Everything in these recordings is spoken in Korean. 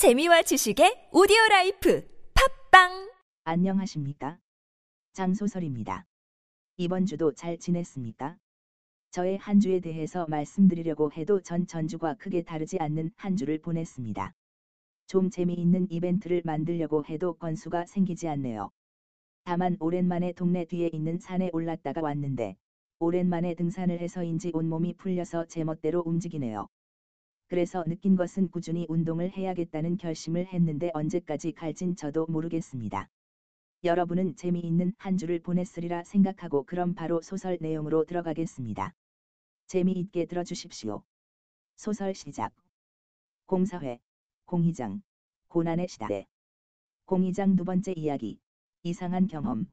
재미와 지식의 오디오 라이프 팟빵 안녕하십니까? 장소설입니다. 이번 주도 잘 지냈습니까? 저의 한 주에 대해서 말씀드리려고 해도 전 전주과 크게 다르지 않는 한 주를 보냈습니다. 좀 재미있는 이벤트를 만들려고 해도 건수가 생기지 않네요. 다만 오랜만에 동네 뒤에 있는 산에 올랐다가 왔는데 오랜만에 등산을 해서인지 온몸이 풀려서 제멋대로 움직이네요. 그래서 느낀 것은 꾸준히 운동을 해야겠다는 결심을 했는데 언제까지 갈진 저도 모르겠습니다. 여러분은 재미있는 한 주를 보냈으리라 생각하고 그럼 바로 소설 내용으로 들어가겠습니다. 재미있게 들어주십시오. 소설 시작. 공사회, 공의장, 고난의 시대. 공의장 두 번째 이야기. 이상한 경험.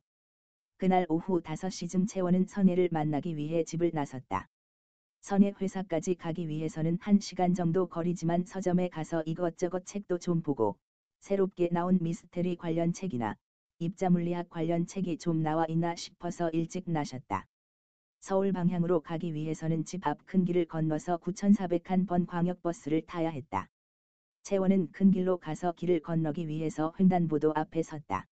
그날 오후 5시쯤 채원은 선혜를 만나기 위해 집을 나섰다. 선의 회사까지 가기 위해서는 1시간 정도 거리지만 서점에 가서 이것저것 책도 좀 보고 새롭게 나온 미스테리 관련 책이나 입자물리학 관련 책이 좀 나와 있나 싶어서 일찍 나셨다. 서울 방향으로 가기 위해서는 집 앞 큰 길을 건너서 9,401번 광역버스를 타야 했다. 채원은 큰 길로 가서 길을 건너기 위해서 횡단보도 앞에 섰다.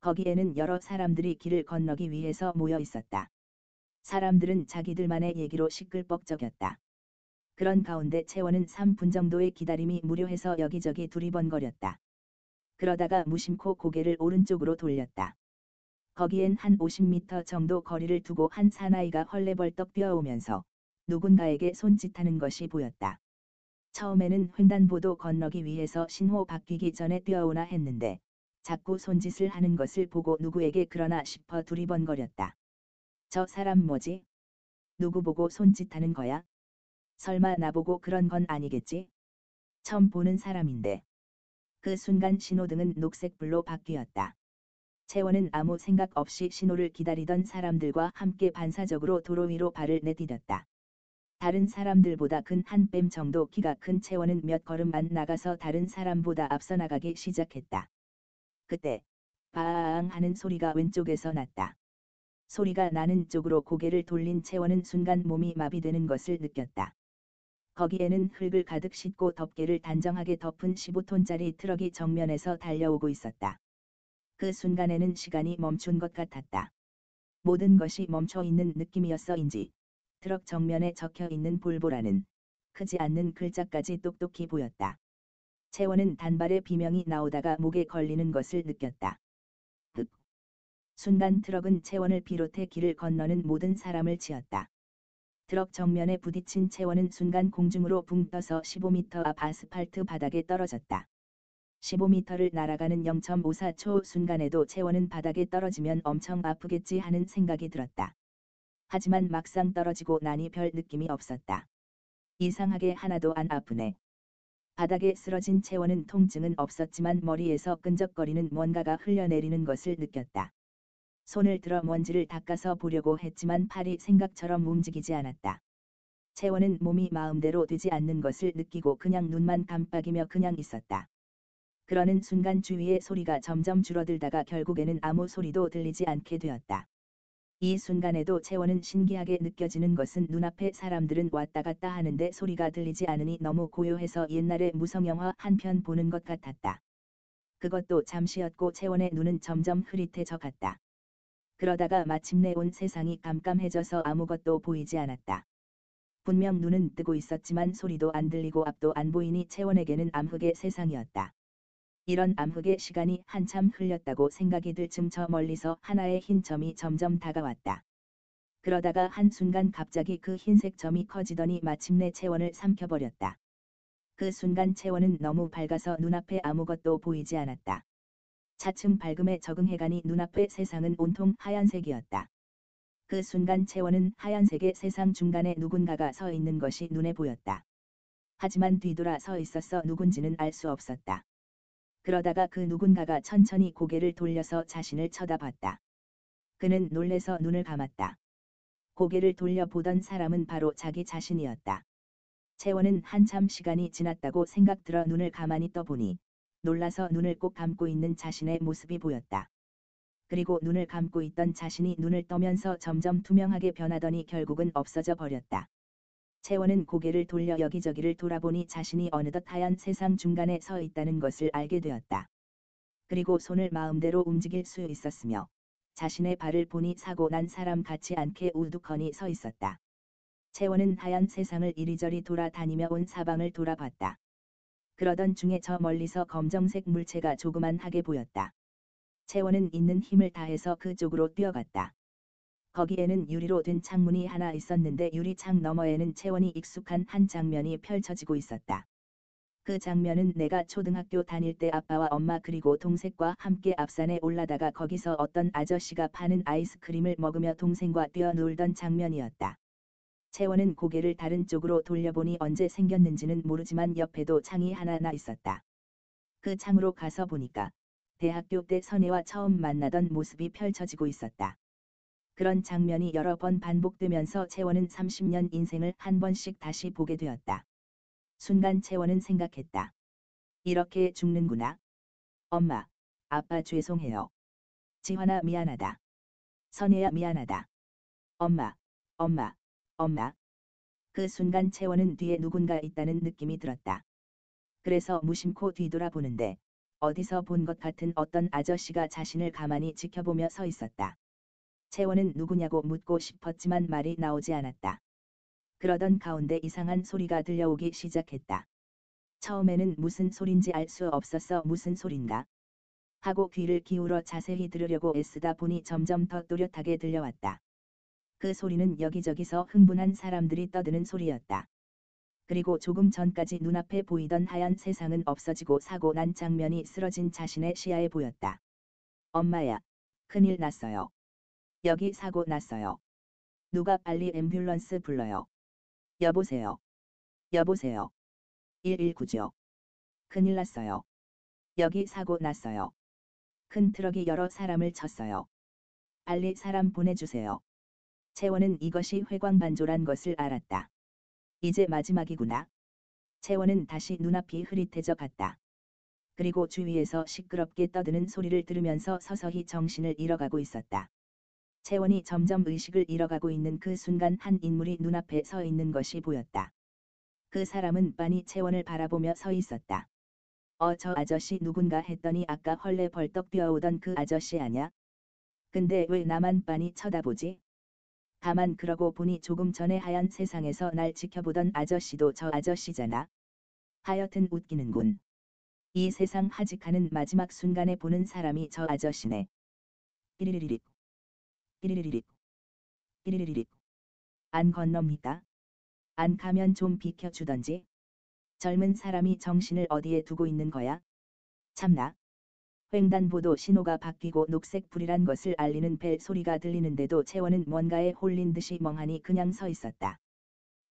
거기에는 여러 사람들이 길을 건너기 위해서 모여 있었다. 사람들은 자기들만의 얘기로 시끌벅적였다. 그런 가운데 채원은 3분 정도의 기다림이 무료해서 여기저기 두리번거렸다. 그러다가 무심코 고개를 오른쪽으로 돌렸다. 거기엔 한 50m 정도 거리를 두고 한 사나이가 헐레벌떡 뛰어오면서 누군가에게 손짓하는 것이 보였다. 처음에는 횡단보도 건너기 위해서 신호 바뀌기 전에 뛰어오나 했는데 자꾸 손짓을 하는 것을 보고 누구에게 그러나 싶어 두리번거렸다. 저 사람 뭐지? 누구 보고 손짓하는 거야? 설마 나보고 그런 건 아니겠지? 처음 보는 사람인데. 그 순간 신호등은 녹색불로 바뀌었다. 채원은 아무 생각 없이 신호를 기다리던 사람들과 함께 반사적으로 도로 위로 발을 내디뎠다. 다른 사람들보다 근 한 뺨 정도 키가 큰 채원은 몇 걸음만 나가서 다른 사람보다 앞서 나가기 시작했다. 그때 바앙 하는 소리가 왼쪽에서 났다. 소리가 나는 쪽으로 고개를 돌린 채원은 순간 몸이 마비되는 것을 느꼈다. 거기에는 흙을 가득 싣고 덮개를 단정하게 덮은 15톤짜리 트럭이 정면에서 달려오고 있었다. 그 순간에는 시간이 멈춘 것 같았다. 모든 것이 멈춰 있는 느낌이었어인지 트럭 정면에 적혀 있는 볼보라는 크지 않는 글자까지 똑똑히 보였다. 채원은 단발의 비명이 나오다가 목에 걸리는 것을 느꼈다. 흑. 순간 트럭은 채원을 비롯해 길을 건너는 모든 사람을 치었다. 트럭 정면에 부딪힌 채원은 순간 공중으로 붕 떠서 15m 앞 아스팔트 바닥에 떨어졌다. 15m를 날아가는 0.54초 순간에도 채원은 바닥에 떨어지면 엄청 아프겠지 하는 생각이 들었다. 하지만 막상 떨어지고 나니 별 느낌이 없었다. 이상하게 하나도 안 아프네. 바닥에 쓰러진 채원은 통증은 없었지만 머리에서 끈적거리는 뭔가가 흘려내리는 것을 느꼈다. 손을 들어 먼지를 닦아서 보려고 했지만 팔이 생각처럼 움직이지 않았다. 채원은 몸이 마음대로 되지 않는 것을 느끼고 그냥 눈만 깜빡이며 그냥 있었다. 그러는 순간 주위의 소리가 점점 줄어들다가 결국에는 아무 소리도 들리지 않게 되었다. 이 순간에도 채원은 신기하게 느껴지는 것은 눈앞에 사람들은 왔다 갔다 하는데 소리가 들리지 않으니 너무 고요해서 옛날에 무성영화 한 편 보는 것 같았다. 그것도 잠시였고 채원의 눈은 점점 흐릿해져 갔다. 그러다가 마침내 온 세상이 깜깜해져서 아무것도 보이지 않았다. 분명 눈은 뜨고 있었지만 소리도 안 들리고 앞도 안 보이니 채원에게는 암흑의 세상이었다. 이런 암흑의 시간이 한참 흘렸다고 생각이 들 즈음 저 멀리서 하나의 흰 점이 점점 다가왔다. 그러다가 한순간 갑자기 그 흰색 점이 커지더니 마침내 채원을 삼켜버렸다. 그 순간 채원은 너무 밝아서 눈앞에 아무것도 보이지 않았다. 차츰 밝음에 적응해가니 눈앞의 세상은 온통 하얀색이었다. 그 순간 채원은 하얀색의 세상 중간에 누군가가 서 있는 것이 눈에 보였다. 하지만 뒤돌아 서 있어서 누군지는 알 수 없었다. 그러다가 그 누군가가 천천히 고개를 돌려서 자신을 쳐다봤다. 그는 놀래서 눈을 감았다. 고개를 돌려 보던 사람은 바로 자기 자신이었다. 채원은 한참 시간이 지났다고 생각 들어 눈을 가만히 떠보니 놀라서 눈을 꼭 감고 있는 자신의 모습이 보였다. 그리고 눈을 감고 있던 자신이 눈을 떠면서 점점 투명하게 변하더니 결국은 없어져 버렸다. 채원은 고개를 돌려 여기저기를 돌아보니 자신이 어느덧 하얀 세상 중간에 서 있다는 것을 알게 되었다. 그리고 손을 마음대로 움직일 수 있었으며 자신의 발을 보니 사고 난 사람 같지 않게 우두커니 서 있었다. 채원은 하얀 세상을 이리저리 돌아다니며 온 사방을 돌아봤다. 그러던 중에 저 멀리서 검정색 물체가 조그만하게 보였다. 채원은 있는 힘을 다해서 그쪽으로 뛰어갔다. 거기에는 유리로 된 창문이 하나 있었는데 유리창 너머에는 채원이 익숙한 한 장면이 펼쳐지고 있었다. 그 장면은 내가 초등학교 다닐 때 아빠와 엄마 그리고 동생과 함께 앞산에 올라다가 거기서 어떤 아저씨가 파는 아이스크림을 먹으며 동생과 뛰어놀던 장면이었다. 채원은 고개를 다른 쪽으로 돌려보니 언제 생겼는지는 모르지만 옆에도 창이 하나 나 있었다. 그 창으로 가서 보니까 대학교 때 선혜와 처음 만나던 모습이 펼쳐지고 있었다. 그런 장면이 여러 번 반복되면서 채원은 30년 인생을 한 번씩 다시 보게 되었다. 순간 채원은 생각했다. 이렇게 죽는구나. 엄마, 아빠 죄송해요. 지환아 미안하다. 선혜야 미안하다. 엄마, 엄마, 엄마. 그 순간 채원은 뒤에 누군가 있다는 느낌이 들었다. 그래서 무심코 뒤돌아보는데 어디서 본 것 같은 어떤 아저씨가 자신을 가만히 지켜보며 서 있었다. 채원은 누구냐고 묻고 싶었지만 말이 나오지 않았다. 그러던 가운데 이상한 소리가 들려오기 시작했다. 처음에는 무슨 소린지 알 수 없었어 무슨 소린가? 하고 귀를 기울여 자세히 들으려고 애쓰다 보니 점점 더 또렷하게 들려왔다. 그 소리는 여기저기서 흥분한 사람들이 떠드는 소리였다. 그리고 조금 전까지 눈앞에 보이던 하얀 세상은 없어지고 사고 난 장면이 쓰러진 자신의 시야에 보였다. 엄마야, 큰일 났어요. 여기 사고 났어요. 누가 빨리 앰뷸런스 불러요. 여보세요. 여보세요. 119죠. 큰일 났어요. 여기 사고 났어요. 큰 트럭이 여러 사람을 쳤어요. 빨리 사람 보내주세요. 채원은 이것이 회광반조란 것을 알았다. 이제 마지막이구나. 채원은 다시 눈앞이 흐릿해져 갔다. 그리고 주위에서 시끄럽게 떠드는 소리를 들으면서 서서히 정신을 잃어가고 있었다. 채원이 점점 의식을 잃어가고 있는 그 순간 한 인물이 눈앞에 서 있는 것이 보였다. 그 사람은 빤히 채원을 바라보며 서 있었다. 어 저 아저씨 누군가 했더니 아까 헐레 벌떡 뛰어오던 그 아저씨 아냐? 근데 왜 나만 빤히 쳐다보지? 다만 그러고 보니 조금 전에 하얀 세상에서 날 지켜보던 아저씨도 저 아저씨잖아. 하여튼 웃기는군. 이 세상 하직하는 마지막 순간에 보는 사람이 저 아저씨네. 삐리리릭. 삐리리릭. 삐리리릭. 안 건넙니까? 안 가면 좀 비켜주던지. 젊은 사람이 정신을 어디에 두고 있는 거야? 참나. 횡단보도 신호가 바뀌고 녹색 불이란 것을 알리는 벨 소리가 들리는데도 채원은 뭔가에 홀린 듯이 멍하니 그냥 서 있었다.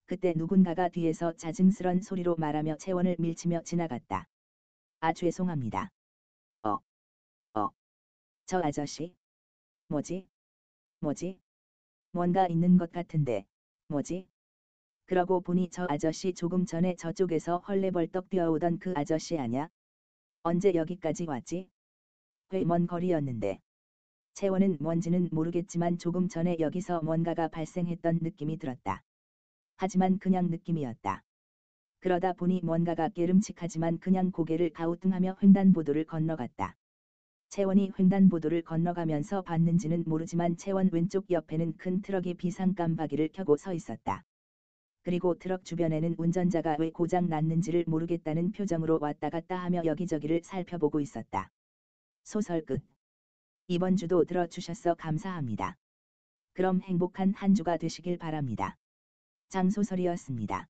그때 누군가가 뒤에서 짜증스런 소리로 말하며 채원을 밀치며 지나갔다. 아 죄송합니다. 어. 어. 저 아저씨? 뭐지? 뭐지? 뭔가 있는 것 같은데, 뭐지? 그러고 보니 저 아저씨 조금 전에 저쪽에서 헐레벌떡 뛰어오던 그 아저씨 아냐? 언제 여기까지 왔지? 꽤먼 거리였는데. 채원은 뭔지는 모르겠지만 조금 전에 여기서 뭔가가 발생했던 느낌이 들었다. 하지만 그냥 느낌이었다. 그러다 보니 뭔가가 께름칙하지만 그냥 고개를 갸우뚱하며 횡단보도를 건너갔다. 채원이 횡단보도를 건너가면서 봤는지는 모르지만 채원 왼쪽 옆에는 큰 트럭이 비상 깜박이를 켜고 서 있었다. 그리고 트럭 주변에는 운전자가 왜 고장 났는지를 모르겠다는 표정으로 왔다 갔다 하며 여기저기를 살펴보고 있었다. 소설 끝. 이번 주도 들어주셔서 감사합니다. 그럼 행복한 한 주가 되시길 바랍니다. 장소설이었습니다.